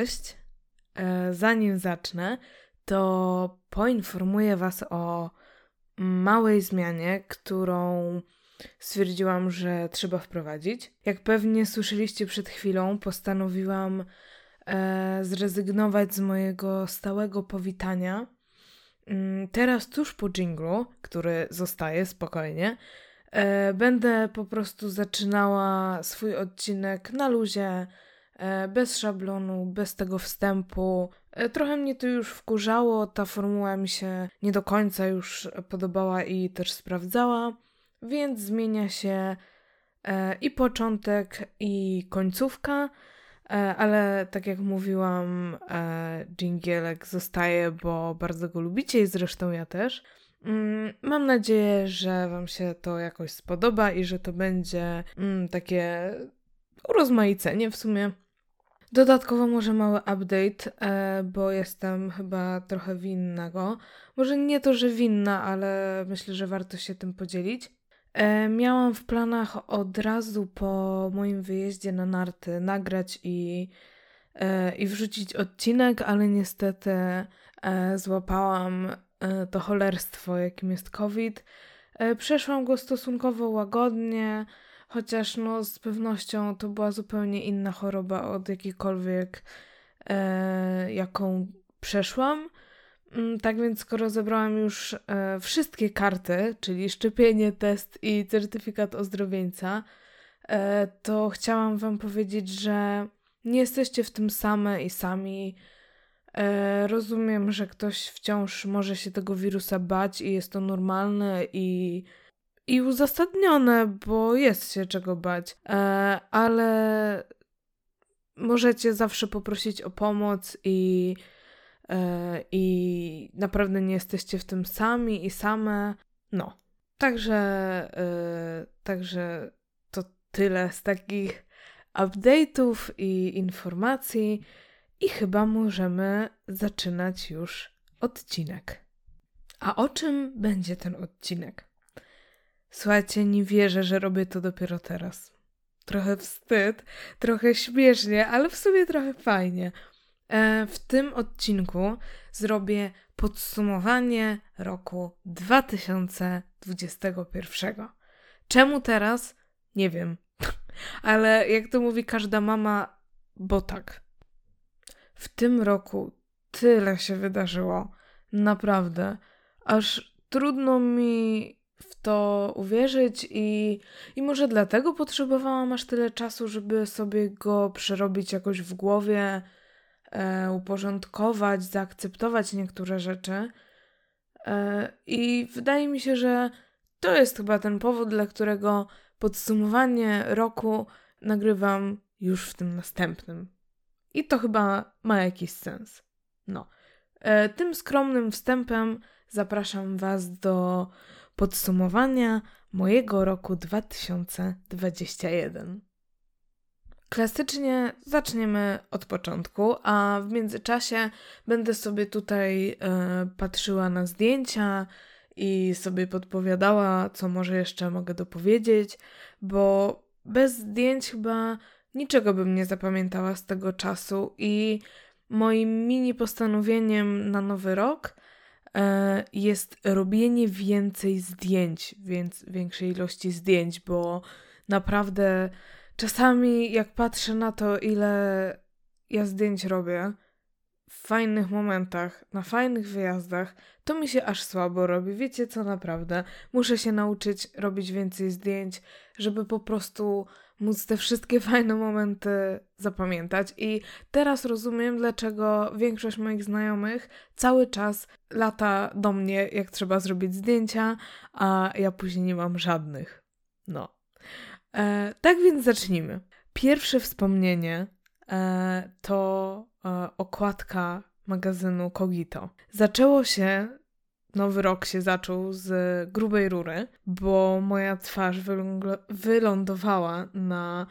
Cześć. E, zanim zacznę, to poinformuję Was o małej zmianie, którą stwierdziłam, że trzeba wprowadzić. Jak pewnie słyszeliście przed chwilą, postanowiłam e, zrezygnować z mojego stałego powitania. Mm, teraz, tuż po jinglu, który zostaje spokojnie, e, będę po prostu zaczynała swój odcinek na luzie bez szablonu, bez tego wstępu. E, trochę mnie to już wkurzało, ta formuła mi się nie do końca już podobała i też sprawdzała, więc zmienia się e, i początek, i końcówka, ale tak jak mówiłam, dżingielek zostaje, bo bardzo go lubicie i zresztą ja też. Mm, mam nadzieję, że Wam się to jakoś spodoba i że to będzie mm, takie urozmaicenie w sumie Dodatkowo może mały update, e, bo jestem chyba trochę winna go. Może nie to, że winna, ale myślę, że warto się tym podzielić. E, miałam w planach od razu po moim wyjeździe na narty nagrać i, e, i wrzucić odcinek, ale niestety złapałam to cholerstwo, jakim jest COVID. Przeszłam go stosunkowo łagodnie chociaż no z pewnością to była zupełnie inna choroba od jakiejkolwiek, e, jaką przeszłam. Mm, tak więc, skoro zebrałam już e, wszystkie karty, czyli szczepienie, test i certyfikat ozdrowieńca, e, to chciałam Wam powiedzieć, że nie jesteście w tym same i sami. E, rozumiem, że ktoś wciąż może się tego wirusa bać i jest to normalne i i uzasadnione, bo jest się czego bać, e, ale możecie zawsze poprosić o pomoc i, e, i naprawdę nie jesteście w tym sami i same. No. Także, e, także to tyle z takich update'ów i informacji i chyba możemy zaczynać już odcinek. A o czym będzie ten odcinek? Słuchajcie, nie wierzę, że robię to dopiero teraz. Trochę wstyd, trochę śmiesznie, ale w sumie trochę fajnie. E, w tym odcinku zrobię podsumowanie roku 2021. Czemu teraz? Nie wiem. ale jak to mówi każda mama, bo tak. W tym roku tyle się wydarzyło. Naprawdę. Aż trudno mi w to uwierzyć i, i może dlatego potrzebowałam aż tyle czasu, żeby sobie go przerobić jakoś w głowie, e, uporządkować, zaakceptować niektóre rzeczy. E, I wydaje mi się, że to jest chyba ten powód, dla którego podsumowanie roku nagrywam już w tym następnym. I to chyba ma jakiś sens. No. E, tym skromnym wstępem zapraszam Was do podsumowania mojego roku 2021. Klasycznie zaczniemy od początku, a w międzyczasie będę sobie tutaj e, patrzyła na zdjęcia i sobie podpowiadała, co może jeszcze mogę dopowiedzieć, bo bez zdjęć chyba niczego bym nie zapamiętała z tego czasu i moim mini postanowieniem na nowy rok jest robienie więcej zdjęć, więc większej ilości zdjęć, bo naprawdę czasami jak patrzę na to, ile ja zdjęć robię w fajnych momentach, na fajnych wyjazdach, to mi się aż słabo robi. Wiecie co naprawdę? Muszę się nauczyć robić więcej zdjęć, żeby po prostu móc te wszystkie fajne momenty zapamiętać. I teraz rozumiem, dlaczego większość moich znajomych cały czas lata do mnie, jak trzeba zrobić zdjęcia, a ja później nie mam żadnych. No. E, tak więc zacznijmy. Pierwsze wspomnienie e, to e, okładka magazynu Kogito. Zaczęło się nowy rok się zaczął z grubej rury, bo moja twarz wylądowała na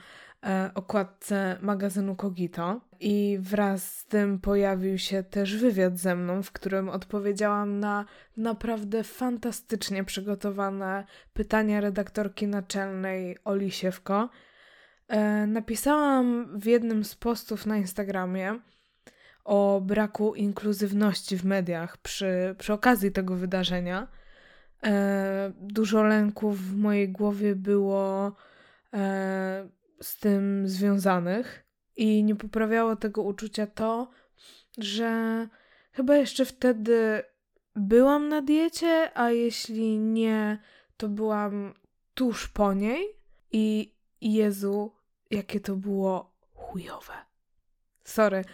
e, okładce magazynu Kogito i wraz z tym pojawił się też wywiad ze mną, w którym odpowiedziałam na naprawdę fantastycznie przygotowane pytania redaktorki naczelnej Oli Siewko. E, napisałam w jednym z postów na Instagramie o braku inkluzywności w mediach przy, przy okazji tego wydarzenia. E, dużo lęków w mojej głowie było e, z tym związanych i nie poprawiało tego uczucia to, że chyba jeszcze wtedy byłam na diecie, a jeśli nie, to byłam tuż po niej i Jezu, jakie to było chujowe. Sorry,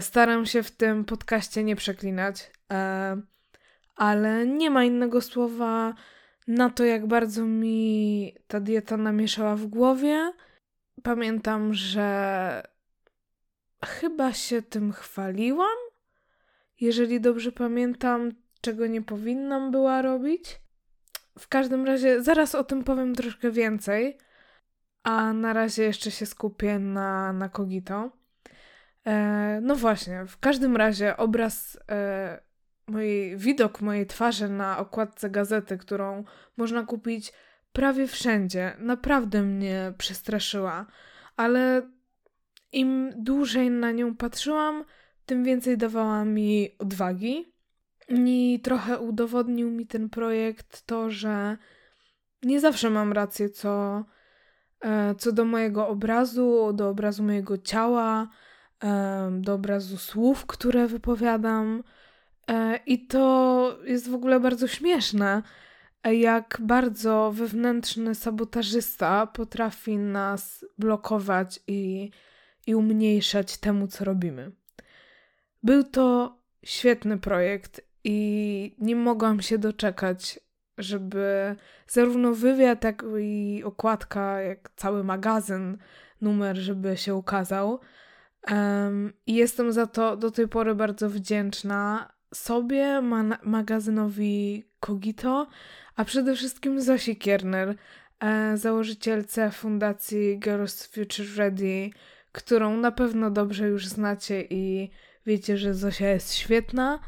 staram się w tym podcaście nie przeklinać, e, ale nie ma innego słowa na to, jak bardzo mi ta dieta namieszała w głowie. Pamiętam, że chyba się tym chwaliłam, jeżeli dobrze pamiętam, czego nie powinnam była robić. W każdym razie, zaraz o tym powiem troszkę więcej, a na razie jeszcze się skupię na, na Kogito. E, no właśnie, w każdym razie obraz, e, mojej, widok mojej twarzy na okładce gazety, którą można kupić prawie wszędzie, naprawdę mnie przestraszyła, ale im dłużej na nią patrzyłam, tym więcej dawała mi odwagi. I trochę udowodnił mi ten projekt to, że nie zawsze mam rację co, e, co do mojego obrazu, do obrazu mojego ciała, do obrazu słów, które wypowiadam. E, I to jest w ogóle bardzo śmieszne, jak bardzo wewnętrzny sabotażysta potrafi nas blokować i, i umniejszać temu, co robimy. Był to świetny projekt i nie mogłam się doczekać, żeby zarówno wywiad, jak i okładka, jak cały magazyn, numer, żeby się ukazał. Um, I jestem za to do tej pory bardzo wdzięczna sobie, ma magazynowi Kogito, a przede wszystkim Zosi Kierner, e, założycielce fundacji Girls Future Ready, którą na pewno dobrze już znacie i wiecie, że Zosia jest świetna.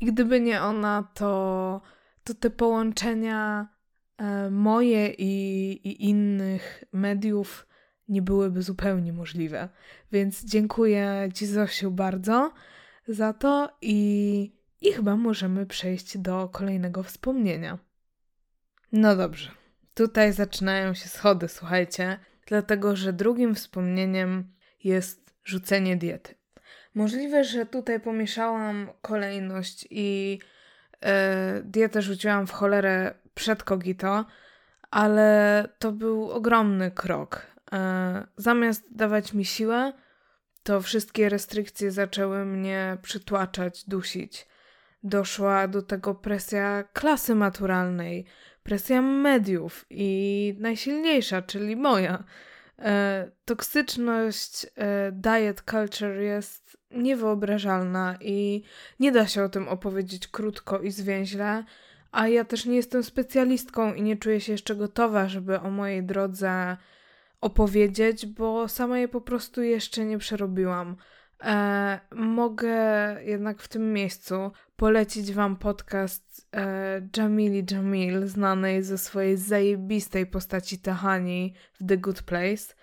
I gdyby nie ona, to, to te połączenia e, moje i, i innych mediów nie byłyby zupełnie możliwe. Więc dziękuję Ci, Zosiu, bardzo za to i, i chyba możemy przejść do kolejnego wspomnienia. No dobrze, tutaj zaczynają się schody, słuchajcie, dlatego że drugim wspomnieniem jest rzucenie diety. Możliwe, że tutaj pomieszałam kolejność i e, dietę rzuciłam w cholerę przed Kogito, ale to był ogromny krok. E, zamiast dawać mi siłę, to wszystkie restrykcje zaczęły mnie przytłaczać, dusić. Doszła do tego presja klasy maturalnej, presja mediów i najsilniejsza, czyli moja. E, toksyczność e, diet culture jest niewyobrażalna i nie da się o tym opowiedzieć krótko i zwięźle, a ja też nie jestem specjalistką i nie czuję się jeszcze gotowa, żeby o mojej drodze opowiedzieć, bo sama je po prostu jeszcze nie przerobiłam. E, mogę jednak w tym miejscu polecić Wam podcast e, Jamili Jamil, znanej ze swojej zajebistej postaci Tahani w The Good Place.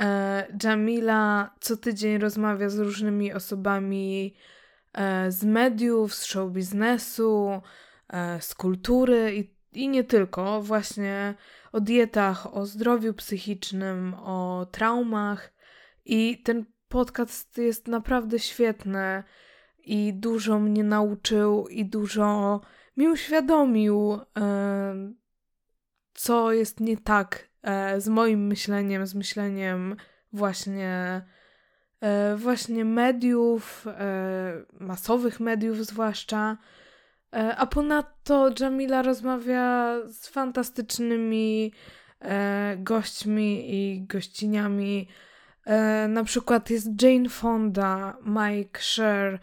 E, Jamila co tydzień rozmawia z różnymi osobami e, z mediów, z show biznesu, e, z kultury i, i nie tylko. Właśnie o dietach, o zdrowiu psychicznym, o traumach. I ten podcast jest naprawdę świetny i dużo mnie nauczył i dużo mi uświadomił, co jest nie tak E, z moim myśleniem, z myśleniem właśnie e, właśnie mediów, e, masowych mediów zwłaszcza. A ponadto Jamila rozmawia z fantastycznymi gośćmi i gościniami. Na przykład jest Jane Fonda, Mike Sher,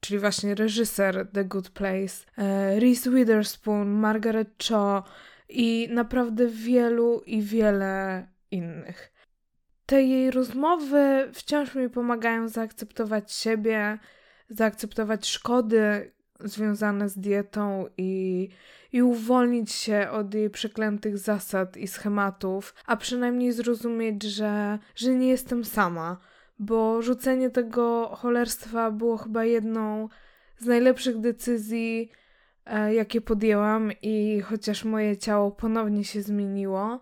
czyli właśnie reżyser The Good Place, Reese Witherspoon, Margaret Cho, i naprawdę wielu i wiele innych. Te jej rozmowy wciąż mi pomagają zaakceptować siebie, zaakceptować szkody, związane z dietą i, i uwolnić się od jej przeklętych zasad i schematów, a przynajmniej zrozumieć, że, że nie jestem sama, bo rzucenie tego cholerstwa było chyba jedną z najlepszych decyzji, e, jakie podjęłam, i chociaż moje ciało ponownie się zmieniło,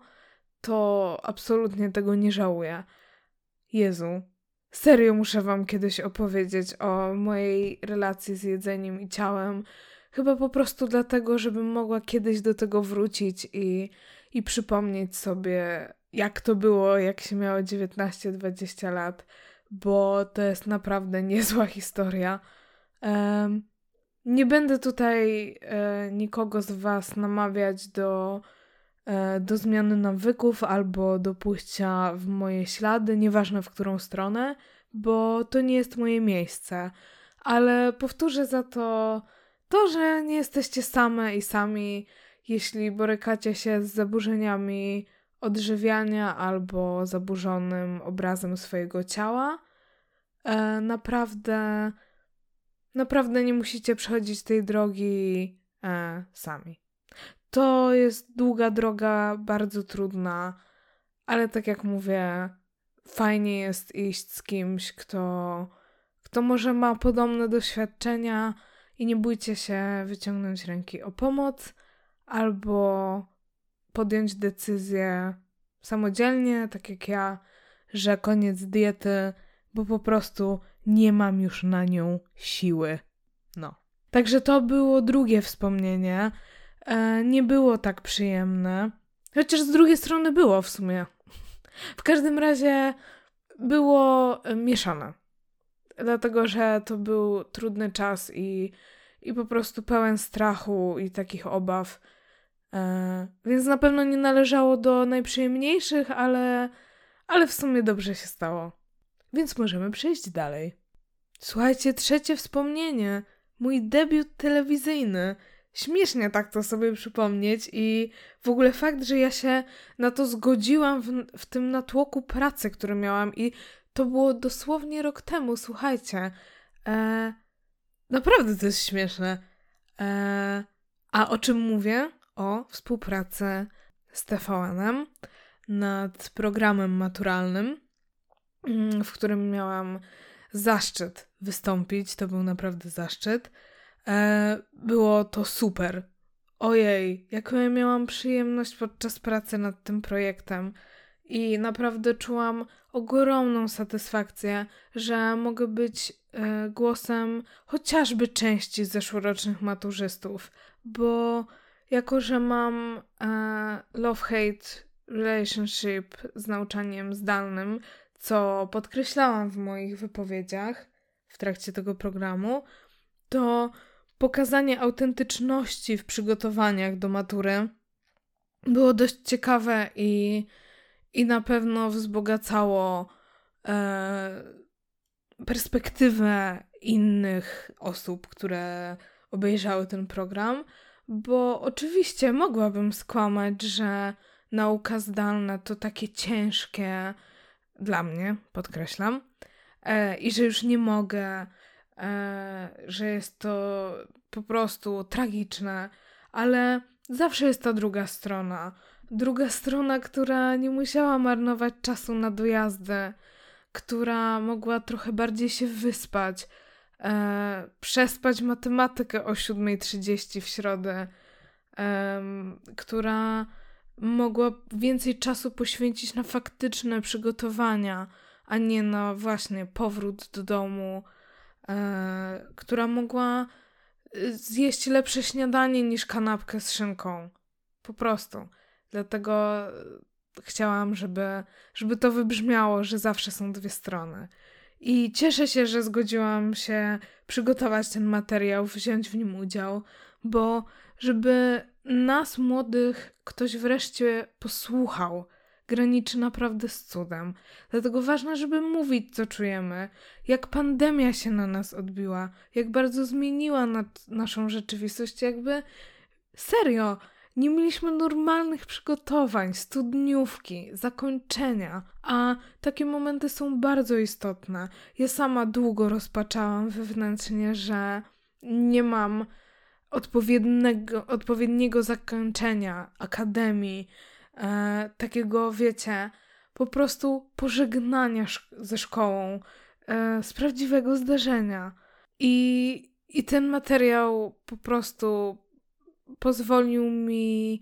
to absolutnie tego nie żałuję. Jezu, serio muszę Wam kiedyś opowiedzieć o mojej relacji z jedzeniem i ciałem. Chyba po prostu dlatego, żebym mogła kiedyś do tego wrócić i, i przypomnieć sobie, jak to było, jak się miało 19-20 lat, bo to jest naprawdę niezła historia. Um, nie będę tutaj e, nikogo z Was namawiać do do zmiany nawyków albo do pójścia w moje ślady, nieważne w którą stronę, bo to nie jest moje miejsce. Ale powtórzę za to to, że nie jesteście same i sami, jeśli borykacie się z zaburzeniami odżywiania albo zaburzonym obrazem swojego ciała. E, naprawdę, naprawdę nie musicie przechodzić tej drogi e, sami. To jest długa droga, bardzo trudna, ale tak jak mówię, fajnie jest iść z kimś, kto, kto może ma podobne doświadczenia i nie bójcie się wyciągnąć ręki o pomoc albo podjąć decyzję samodzielnie, tak jak ja, że koniec diety, bo po prostu nie mam już na nią siły. No. Także to było drugie wspomnienie. E, nie było tak przyjemne. Chociaż z drugiej strony było w sumie. W każdym razie było e, mieszane. Dlatego, że to był trudny czas i, i po prostu pełen strachu i takich obaw. E, więc na pewno nie należało do najprzyjemniejszych, ale, ale w sumie dobrze się stało. Więc możemy przejść dalej. Słuchajcie, trzecie wspomnienie. Mój debiut telewizyjny śmiesznie tak to sobie przypomnieć i w ogóle fakt, że ja się na to zgodziłam w, w tym natłoku pracy, który miałam i to było dosłownie rok temu, słuchajcie. E, naprawdę to jest śmieszne. E, a o czym mówię? O współpracy z TVN-em nad programem maturalnym, mm, w którym miałam zaszczyt wystąpić. To był naprawdę zaszczyt. E, było to super. Ojej, jaką ja miałam przyjemność podczas pracy nad tym projektem. I naprawdę czułam ogromną satysfakcję, że mogę być e, głosem chociażby części zeszłorocznych maturzystów, bo jako, że mam e, love-hate relationship z nauczaniem zdalnym, co podkreślałam w moich wypowiedziach w trakcie tego programu, to pokazanie autentyczności w przygotowaniach do matury było dość ciekawe i, i na pewno wzbogacało e, perspektywę innych osób, które obejrzały ten program, bo oczywiście mogłabym skłamać, że nauka zdalna to takie ciężkie dla mnie, podkreślam, e, i że już nie mogę że jest to po prostu tragiczne, ale zawsze jest ta druga strona. Druga strona, która nie musiała marnować czasu na dojazdy, która mogła trochę bardziej się wyspać, e, przespać matematykę o 7.30 w środę, e, która mogła więcej czasu poświęcić na faktyczne przygotowania, a nie na właśnie powrót do domu, e, która mogła y, zjeść lepsze śniadanie niż kanapkę z szynką. Po prostu. Dlatego chciałam, żeby, żeby to wybrzmiało, że zawsze są dwie strony. I cieszę się, że zgodziłam się przygotować ten materiał, wziąć w nim udział, bo żeby nas młodych ktoś wreszcie posłuchał, graniczy naprawdę z cudem. Dlatego ważne, żeby mówić, co czujemy, jak pandemia się na nas odbiła, jak bardzo zmieniła naszą rzeczywistość, jakby serio. Nie mieliśmy normalnych przygotowań, studniówki, zakończenia, a takie momenty są bardzo istotne. Ja sama długo rozpaczałam wewnętrznie, że nie mam odpowiedniego, odpowiedniego zakończenia akademii, e, takiego, wiecie, po prostu pożegnania sz- ze szkołą, e, z prawdziwego zdarzenia. I, I ten materiał po prostu pozwolił mi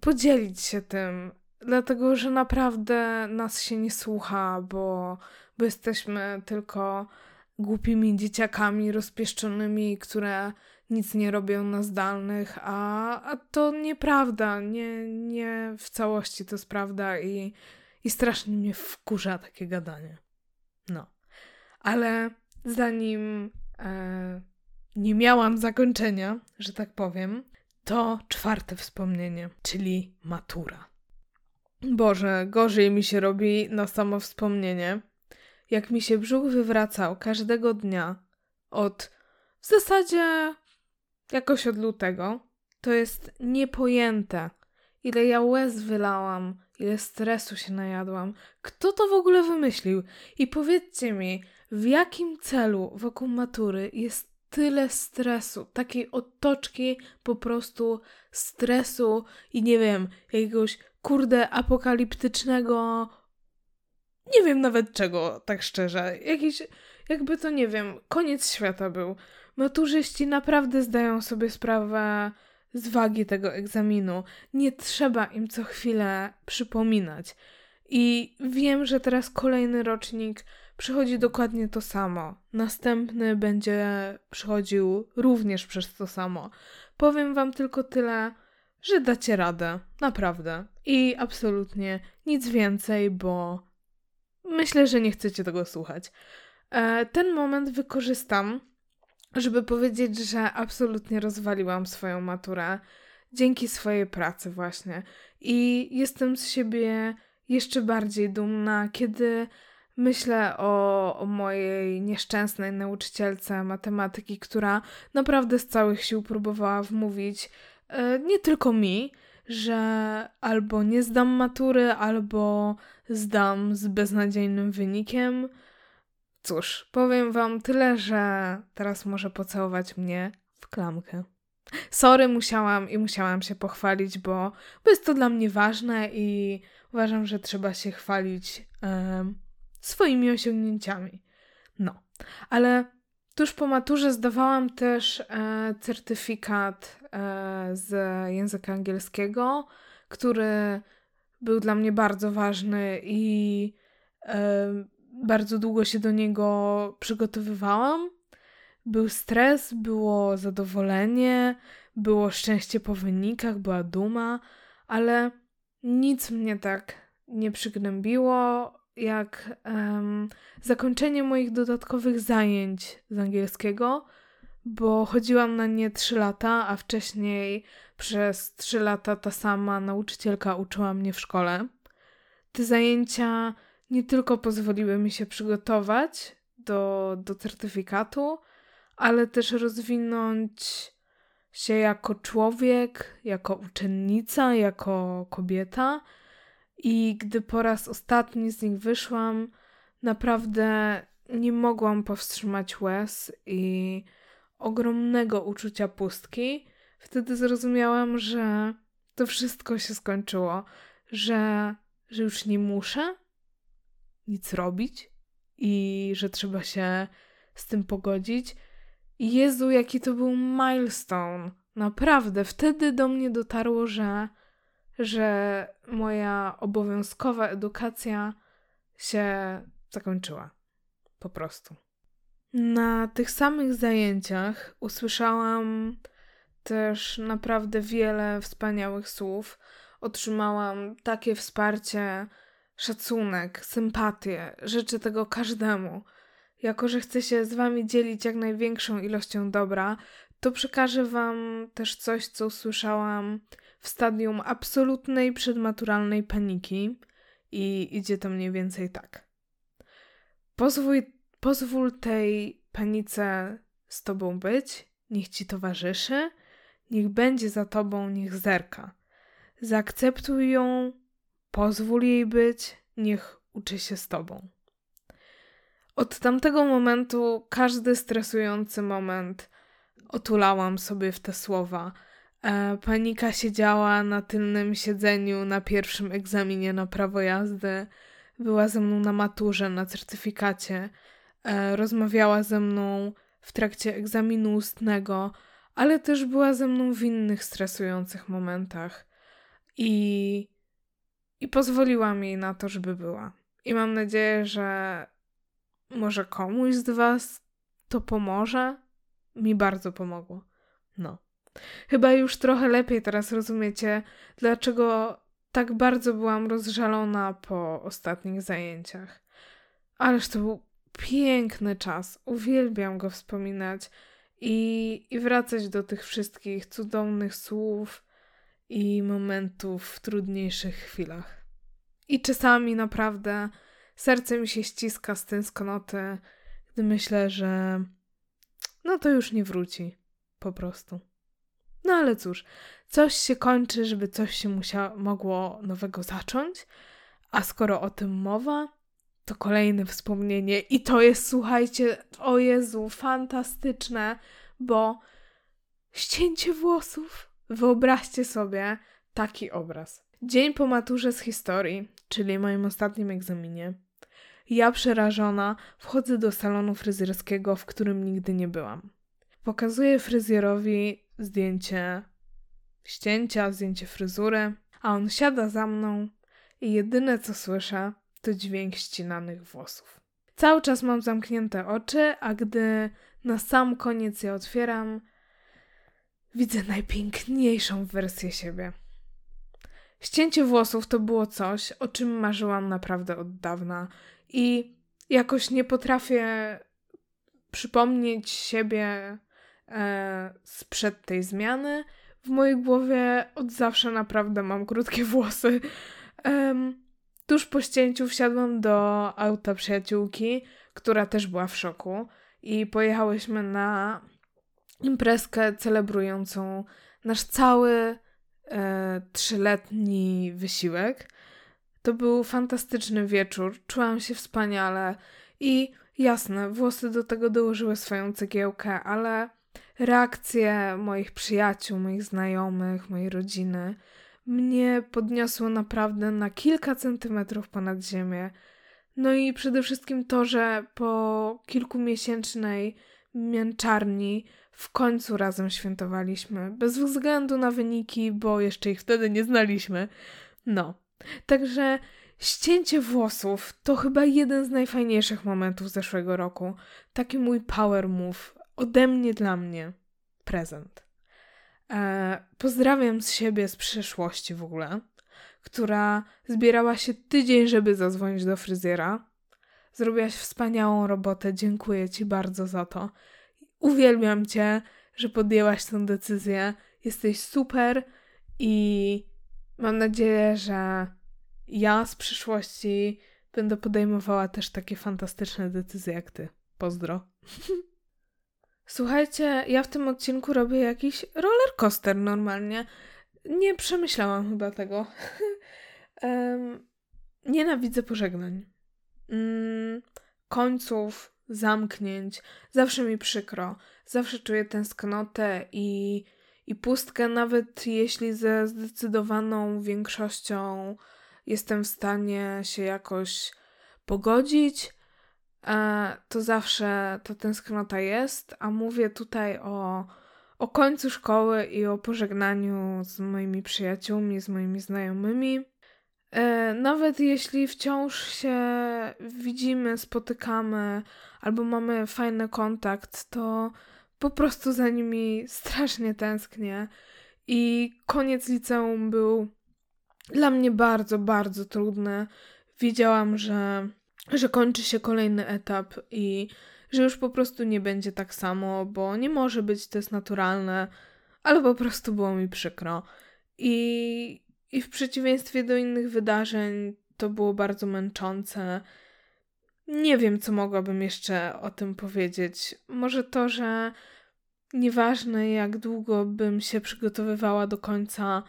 podzielić się tym, dlatego że naprawdę nas się nie słucha, bo, bo jesteśmy tylko głupimi dzieciakami rozpieszczonymi, które nic nie robią na zdalnych, a, a to nieprawda, nie, nie w całości to jest prawda i, i strasznie mnie wkurza takie gadanie. No, ale zanim e, nie miałam zakończenia, że tak powiem, to czwarte wspomnienie, czyli matura. Boże, gorzej mi się robi na samo wspomnienie. Jak mi się brzuch wywracał każdego dnia od w zasadzie jakoś od lutego, to jest niepojęte, ile ja łez wylałam, ile stresu się najadłam. Kto to w ogóle wymyślił? I powiedzcie mi, w jakim celu wokół matury jest tyle stresu, takiej otoczki po prostu stresu i nie wiem, jakiegoś kurde apokaliptycznego nie wiem nawet czego, tak szczerze. Jakiś, jakby to nie wiem, koniec świata był. Maturzyści naprawdę zdają sobie sprawę z wagi tego egzaminu. Nie trzeba im co chwilę przypominać. I wiem, że teraz kolejny rocznik przychodzi dokładnie to samo. Następny będzie przychodził również przez to samo. Powiem Wam tylko tyle, że dacie radę. Naprawdę. I absolutnie nic więcej, bo myślę, że nie chcecie tego słuchać. E, ten moment wykorzystam żeby powiedzieć, że absolutnie rozwaliłam swoją maturę dzięki swojej pracy właśnie. I jestem z siebie jeszcze bardziej dumna, kiedy myślę o, o mojej nieszczęsnej nauczycielce matematyki, która naprawdę z całych sił próbowała wmówić e, nie tylko mi, że albo nie zdam matury, albo zdam z beznadziejnym wynikiem, Cóż, powiem wam tyle, że teraz może pocałować mnie w klamkę. Sorry, musiałam i musiałam się pochwalić, bo, bo jest to dla mnie ważne i uważam, że trzeba się chwalić swoimi osiągnięciami. No, ale tuż po maturze zdawałam też e, certyfikat e, z języka angielskiego, który był dla mnie bardzo ważny i e, bardzo długo się do niego przygotowywałam. Był stres, było zadowolenie, było szczęście po wynikach, była duma, ale nic mnie tak nie przygnębiło jak um, zakończenie moich dodatkowych zajęć z angielskiego, bo chodziłam na nie 3 lata, a wcześniej przez 3 lata ta sama nauczycielka uczyła mnie w szkole. Te zajęcia nie tylko pozwoliły mi się przygotować do, do certyfikatu, ale też rozwinąć się jako człowiek, jako uczennica, jako kobieta. I gdy po raz ostatni z nich wyszłam, naprawdę nie mogłam powstrzymać łez i ogromnego uczucia pustki. Wtedy zrozumiałam, że to wszystko się skończyło, że, że już nie muszę, nic robić i że trzeba się z tym pogodzić. Jezu, jaki to był milestone. Naprawdę, wtedy do mnie dotarło, że, że moja obowiązkowa edukacja się zakończyła. Po prostu. Na tych samych zajęciach usłyszałam też naprawdę wiele wspaniałych słów. Otrzymałam takie wsparcie szacunek, sympatię. Życzę tego każdemu. Jako, że chcę się z wami dzielić jak największą ilością dobra, to przekażę wam też coś, co usłyszałam w stadium absolutnej przedmaturalnej paniki i idzie to mniej więcej tak. Pozwól, pozwól tej panice z tobą być, niech ci towarzyszy, niech będzie za tobą, niech zerka. Zaakceptuj ją, Pozwól jej być, niech uczy się z tobą. Od tamtego momentu każdy stresujący moment otulałam sobie w te słowa. E, panika siedziała na tylnym siedzeniu na pierwszym egzaminie na prawo jazdy. Była ze mną na maturze, na certyfikacie. E, rozmawiała ze mną w trakcie egzaminu ustnego, ale też była ze mną w innych stresujących momentach. I, i pozwoliłam jej na to, żeby była. I mam nadzieję, że może komuś z Was to pomoże. Mi bardzo pomogło. No. Chyba już trochę lepiej teraz rozumiecie, dlaczego tak bardzo byłam rozżalona po ostatnich zajęciach. Ależ to był piękny czas. Uwielbiam go wspominać i, i wracać do tych wszystkich cudownych słów i momentów w trudniejszych chwilach. I czasami naprawdę serce mi się ściska z tęsknoty, gdy myślę, że no to już nie wróci. Po prostu. No ale cóż, coś się kończy, żeby coś się musiało, mogło nowego zacząć, a skoro o tym mowa, to kolejne wspomnienie i to jest, słuchajcie, o Jezu, fantastyczne, bo ścięcie włosów. Wyobraźcie sobie taki obraz. Dzień po maturze z historii, czyli moim ostatnim egzaminie. Ja przerażona wchodzę do salonu fryzjerskiego, w którym nigdy nie byłam. Pokazuję fryzjerowi zdjęcie ścięcia, zdjęcie fryzury, a on siada za mną i jedyne co słyszę to dźwięk ścinanych włosów. Cały czas mam zamknięte oczy, a gdy na sam koniec je otwieram, widzę najpiękniejszą wersję siebie. Ścięcie włosów to było coś, o czym marzyłam naprawdę od dawna i jakoś nie potrafię przypomnieć siebie e, sprzed tej zmiany. W mojej głowie od zawsze naprawdę mam krótkie włosy. tuż po ścięciu wsiadłam do auta przyjaciółki, która też była w szoku i pojechałyśmy na imprezkę celebrującą nasz cały e, trzyletni wysiłek. To był fantastyczny wieczór, czułam się wspaniale i jasne, włosy do tego dołożyły swoją cegiełkę, ale reakcje moich przyjaciół, moich znajomych, mojej rodziny mnie podniosło naprawdę na kilka centymetrów ponad ziemię. No i przede wszystkim to, że po kilkumiesięcznej męczarni w końcu razem świętowaliśmy, bez względu na wyniki, bo jeszcze ich wtedy nie znaliśmy. No, także ścięcie włosów to chyba jeden z najfajniejszych momentów zeszłego roku. Taki mój power move, ode mnie dla mnie prezent. E, pozdrawiam z siebie z przyszłości w ogóle, która zbierała się tydzień, żeby zadzwonić do fryzjera. Zrobiłaś wspaniałą robotę, dziękuję Ci bardzo za to. Uwielbiam Cię, że podjęłaś tę decyzję. Jesteś super i mam nadzieję, że ja z przyszłości będę podejmowała też takie fantastyczne decyzje jak Ty. Pozdro. Słuchajcie, ja w tym odcinku robię jakiś roller coaster normalnie. Nie przemyślałam chyba tego. um, nienawidzę pożegnań. Mm, końców, zamknięć. Zawsze mi przykro. Zawsze czuję tęsknotę i, i pustkę, nawet jeśli ze zdecydowaną większością jestem w stanie się jakoś pogodzić E, to zawsze ta tęsknota jest, a mówię tutaj o, o końcu szkoły i o pożegnaniu z moimi przyjaciółmi, z moimi znajomymi. E, nawet jeśli wciąż się widzimy, spotykamy albo mamy fajny kontakt, to po prostu za nimi strasznie tęsknię. I koniec liceum był dla mnie bardzo, bardzo trudny. Wiedziałam, że że kończy się kolejny etap i że już po prostu nie będzie tak samo, bo nie może być, to jest naturalne, ale po prostu było mi przykro. I, i w przeciwieństwie do innych wydarzeń, to było bardzo męczące. Nie wiem, co mogłabym jeszcze o tym powiedzieć. Może to, że nieważne jak długo bym się przygotowywała do końca,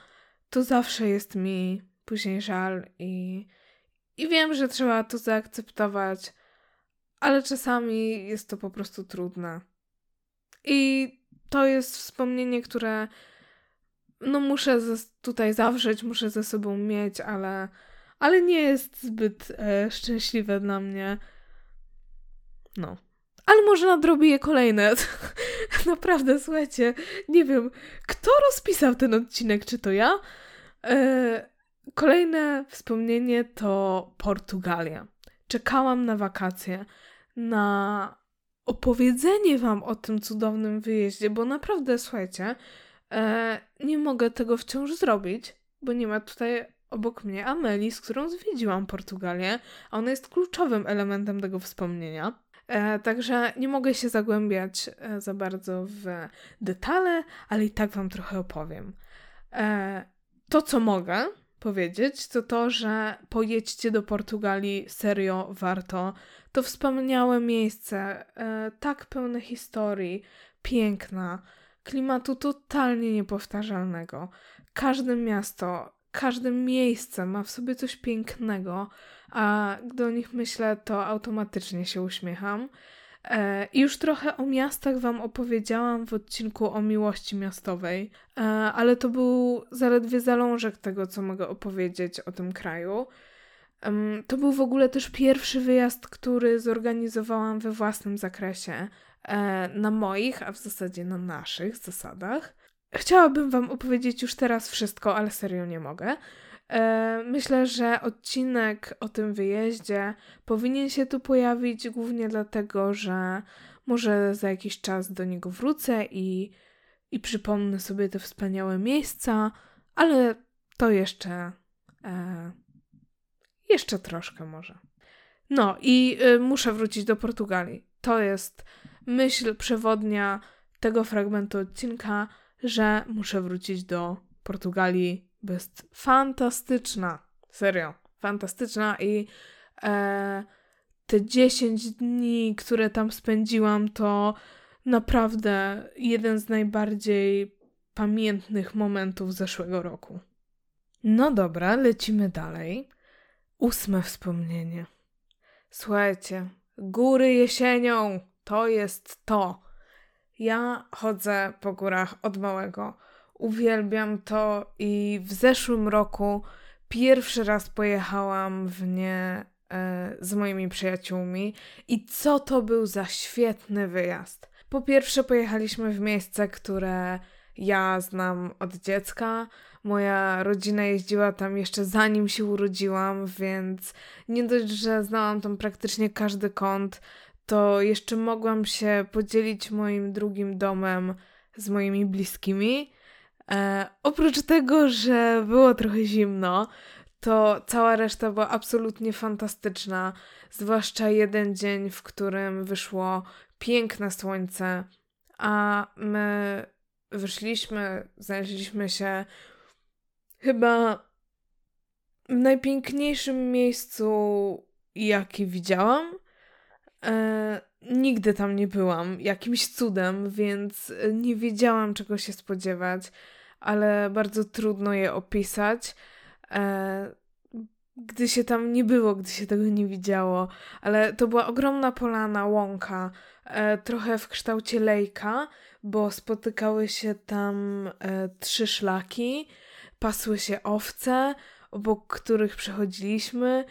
to zawsze jest mi później żal i i wiem, że trzeba to zaakceptować, ale czasami jest to po prostu trudne. I to jest wspomnienie, które no muszę tutaj zawrzeć, muszę ze sobą mieć, ale, ale nie jest zbyt e, szczęśliwe dla mnie. No. Ale może nadrobię je kolejne. Naprawdę, słuchajcie, nie wiem, kto rozpisał ten odcinek, czy to ja? E, kolejne wspomnienie to Portugalia. Czekałam na wakacje, na opowiedzenie wam o tym cudownym wyjeździe, bo naprawdę, słuchajcie, e, nie mogę tego wciąż zrobić, bo nie ma tutaj obok mnie Ameli, z którą zwiedziłam Portugalię, a ona jest kluczowym elementem tego wspomnienia. E, także nie mogę się zagłębiać e, za bardzo w detale, ale i tak Wam trochę opowiem. E, to, co mogę powiedzieć, to to, że pojedźcie do Portugalii, serio warto. To wspaniałe miejsce, e, tak pełne historii, piękna, klimatu totalnie niepowtarzalnego. Każde miasto, każde miejsce ma w sobie coś pięknego, a gdy o nich myślę, to automatycznie się uśmiecham. E, I już trochę o miastach Wam opowiedziałam w odcinku o miłości miastowej, e, ale to był zaledwie zalążek tego, co mogę opowiedzieć o tym kraju. To był w ogóle też pierwszy wyjazd, który zorganizowałam we własnym zakresie, na moich, a w zasadzie na naszych zasadach. Chciałabym Wam opowiedzieć już teraz wszystko, ale serio nie mogę. E, myślę, że odcinek o tym wyjeździe powinien się tu pojawić głównie dlatego, że może za jakiś czas do niego wrócę i, i przypomnę sobie te wspaniałe miejsca, ale to jeszcze. E, jeszcze troszkę może. No i y, muszę wrócić do Portugalii. To jest myśl przewodnia tego fragmentu odcinka, że muszę wrócić do Portugalii jest fantastyczna. Serio, fantastyczna i e, te 10 dni, które tam spędziłam, to naprawdę jeden z najbardziej pamiętnych momentów zeszłego roku. No dobra, lecimy dalej. Ósme wspomnienie. Słuchajcie, góry jesienią to jest to. Ja chodzę po górach od małego. Uwielbiam to i w zeszłym roku pierwszy raz pojechałam w nie e, z moimi przyjaciółmi i co to był za świetny wyjazd. Po pierwsze pojechaliśmy w miejsce, które ja znam od dziecka. Moja rodzina jeździła tam jeszcze zanim się urodziłam, więc nie dość, że znałam tam praktycznie każdy kąt, to jeszcze mogłam się podzielić moim drugim domem z moimi bliskimi. E, oprócz tego, że było trochę zimno, to cała reszta była absolutnie fantastyczna. Zwłaszcza jeden dzień, w którym wyszło piękne słońce, a my wyszliśmy, znaleźliśmy się chyba w najpiękniejszym miejscu, jaki widziałam. E, nigdy tam nie byłam, jakimś cudem, więc nie wiedziałam, czego się spodziewać ale bardzo trudno je opisać. E, gdy się tam nie było, gdy się tego nie widziało, ale to była ogromna polana, łąka, e, trochę w kształcie lejka, bo spotykały się tam e, trzy szlaki, pasły się owce, obok których przechodziliśmy.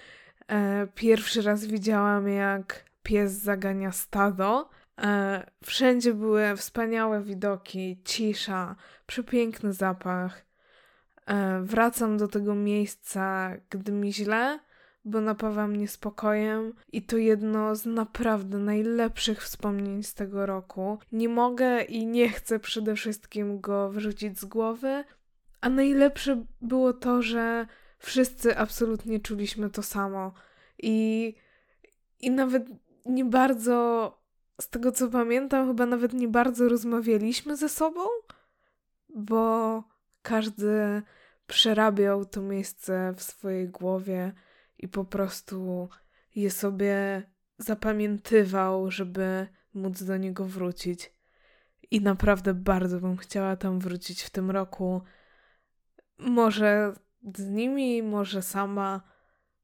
E, pierwszy raz widziałam, jak pies zagania stado. E, wszędzie były wspaniałe widoki, cisza, przepiękny zapach. E, wracam do tego miejsca, gdy mi źle, bo napawa mnie spokojem i to jedno z naprawdę najlepszych wspomnień z tego roku. Nie mogę i nie chcę przede wszystkim go wyrzucić z głowy, a najlepsze było to, że wszyscy absolutnie czuliśmy to samo i, i nawet nie bardzo z tego co pamiętam, chyba nawet nie bardzo rozmawialiśmy ze sobą, bo każdy przerabiał to miejsce w swojej głowie i po prostu je sobie zapamiętywał, żeby móc do niego wrócić. I naprawdę bardzo bym chciała tam wrócić w tym roku. Może z nimi, może sama.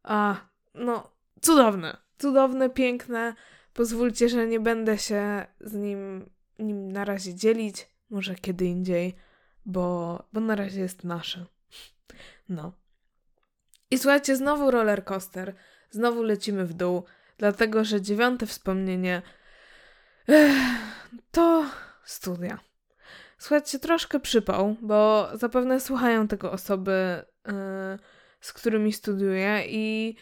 A, no, cudowne, cudowne, piękne. Pozwólcie, że nie będę się z nim, nim na razie dzielić. może kiedy indziej, bo, bo na razie jest nasze. No. I słuchajcie, znowu roller coaster, znowu lecimy w dół, dlatego że dziewiąte wspomnienie ech, to studia. Słuchajcie, troszkę przypał, bo zapewne słuchają tego osoby, yy, z którymi studiuję i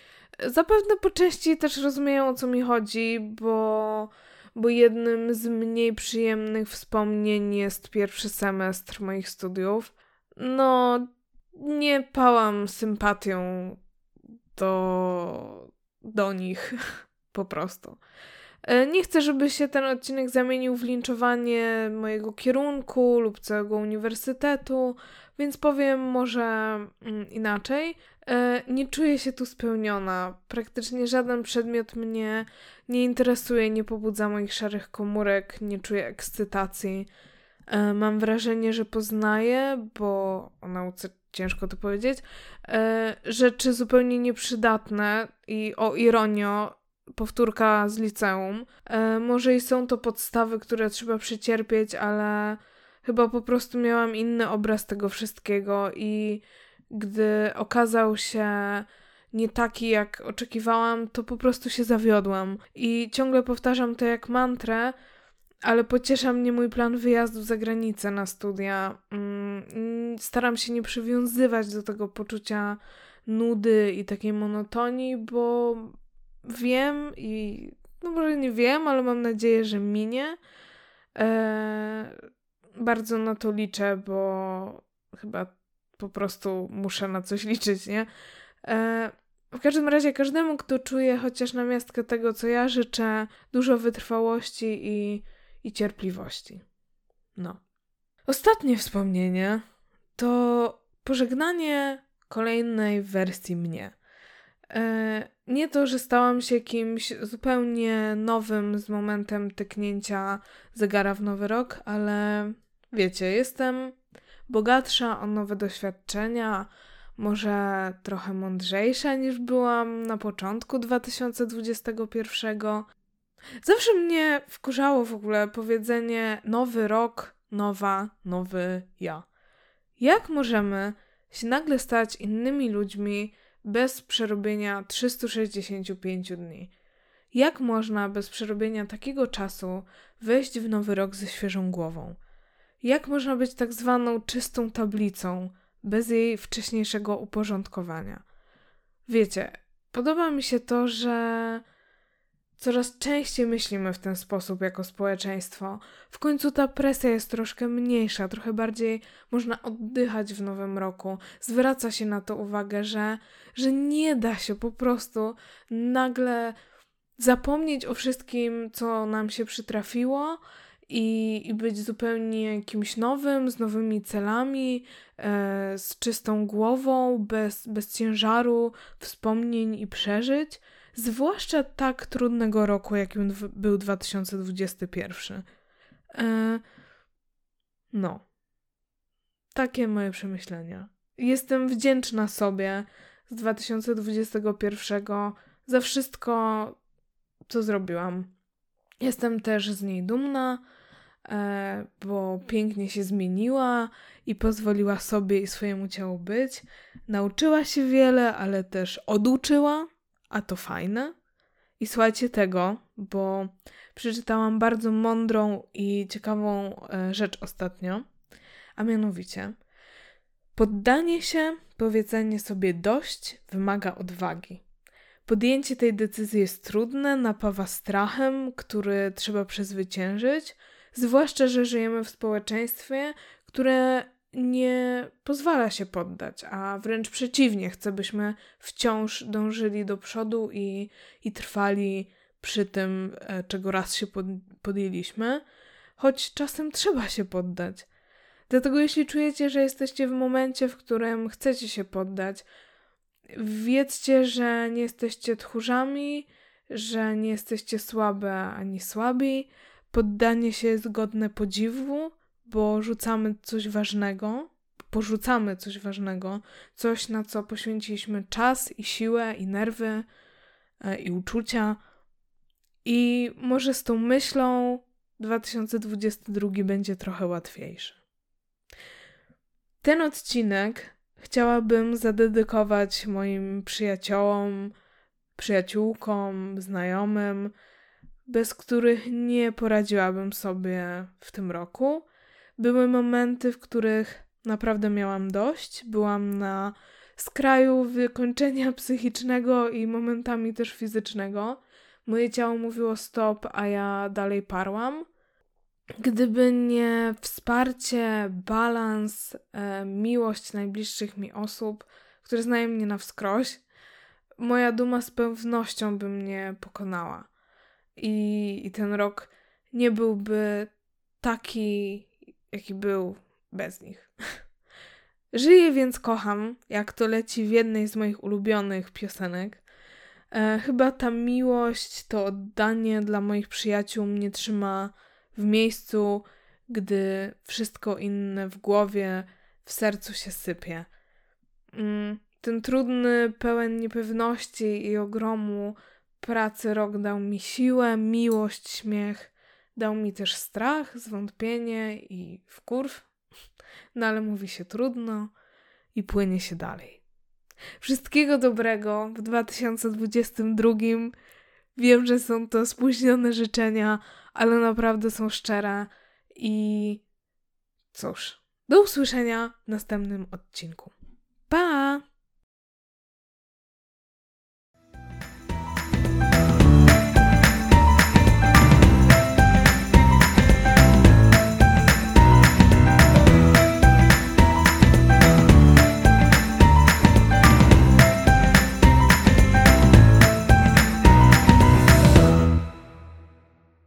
zapewne po części też rozumieją o co mi chodzi, bo, bo jednym z mniej przyjemnych wspomnień jest pierwszy semestr moich studiów. No, nie pałam sympatią do, do nich po prostu. E, nie chcę, żeby się ten odcinek zamienił w linczowanie mojego kierunku lub całego uniwersytetu, więc powiem może mm, inaczej. E, nie czuję się tu spełniona. Praktycznie żaden przedmiot mnie nie interesuje, nie pobudza moich szarych komórek, nie czuję ekscytacji. E, mam wrażenie, że poznaję, bo o nauce ciężko to powiedzieć, rzeczy zupełnie nieprzydatne i o ironio, powtórka z liceum. E, może i są to podstawy, które trzeba przecierpieć, ale chyba po prostu miałam inny obraz tego wszystkiego i gdy okazał się nie taki, jak oczekiwałam, to po prostu się zawiodłam. I ciągle powtarzam to jak mantrę, ale pociesza mnie mój plan wyjazdu za granicę na studia. Mm, staram się nie przywiązywać do tego poczucia nudy i takiej monotonii, bo wiem i no może nie wiem, ale mam nadzieję, że minie. Eee, bardzo na to liczę, bo chyba po prostu muszę na coś liczyć, nie? Eee, w każdym razie każdemu, kto czuje chociaż na miastkę tego, co ja życzę, dużo wytrwałości i, i cierpliwości. No. Ostatnie wspomnienie to pożegnanie kolejnej wersji mnie. E, nie to, że stałam się kimś zupełnie nowym z momentem tyknięcia zegara w nowy rok, ale wiecie, jestem bogatsza o nowe doświadczenia, może trochę mądrzejsza niż byłam na początku 2021. Zawsze mnie wkurzało w ogóle powiedzenie nowy rok, nowa, nowy ja. Jak możemy się nagle stać innymi ludźmi, bez przerobienia 365 dni. Jak można bez przerobienia takiego czasu wejść w nowy rok ze świeżą głową? Jak można być tak zwaną czystą tablicą bez jej wcześniejszego uporządkowania? Wiecie, podoba mi się to, że Coraz częściej myślimy w ten sposób jako społeczeństwo. W końcu ta presja jest troszkę mniejsza, trochę bardziej można oddychać w nowym roku. Zwraca się na to uwagę, że, że nie da się po prostu nagle zapomnieć o wszystkim, co nam się przytrafiło i, i być zupełnie kimś nowym, z nowymi celami, e, z czystą głową, bez, bez ciężaru wspomnień i przeżyć zwłaszcza tak trudnego roku, jakim był 2021. E, no. Takie moje przemyślenia. Jestem wdzięczna sobie z 2021 za wszystko, co zrobiłam. Jestem też z niej dumna, bo pięknie się zmieniła i pozwoliła sobie i swojemu ciału być. Nauczyła się wiele, ale też oduczyła a to fajne. I słuchajcie tego, bo przeczytałam bardzo mądrą i ciekawą e, rzecz ostatnio, a mianowicie poddanie się, powiedzenie sobie dość wymaga odwagi. Podjęcie tej decyzji jest trudne, napawa strachem, który trzeba przezwyciężyć, zwłaszcza, że żyjemy w społeczeństwie, które nie pozwala się poddać, a wręcz przeciwnie, chce, byśmy wciąż dążyli do przodu i, i trwali przy tym, e, czego raz się pod, podjęliśmy, choć czasem trzeba się poddać. Dlatego, jeśli czujecie, że jesteście w momencie, w którym chcecie się poddać, wiedzcie, że nie jesteście tchórzami, że nie jesteście słabe ani słabi. Poddanie się jest godne podziwu bo rzucamy coś ważnego, porzucamy coś ważnego, coś na co poświęciliśmy czas i siłę i nerwy e, i uczucia. I może z tą myślą 2022 będzie trochę łatwiejszy. Ten odcinek chciałabym zadedykować moim przyjaciołom, przyjaciółkom, znajomym, bez których nie poradziłabym sobie w tym roku. Były momenty, w których naprawdę miałam dość, byłam na skraju wykończenia psychicznego i momentami też fizycznego. Moje ciało mówiło stop, a ja dalej parłam. Gdyby nie wsparcie, balans, e, miłość najbliższych mi osób, które znają mnie na wskroś, moja duma z pewnością by mnie pokonała. I, I ten rok nie byłby taki, jaki był bez nich. Żyję więc kocham, jak to leci w jednej z moich ulubionych piosenek. E, chyba ta miłość, to oddanie dla moich przyjaciół mnie trzyma w miejscu, gdy wszystko inne w głowie, w sercu się sypie. Mm, ten trudny, pełen niepewności i ogromu pracy rok dał mi siłę, miłość, śmiech. Dał mi też strach, zwątpienie i wkurw. No ale mówi się trudno i płynie się dalej. Wszystkiego dobrego w 2022. Wiem, że są to spóźnione życzenia, ale naprawdę są szczere i cóż, do usłyszenia w następnym odcinku. Pa!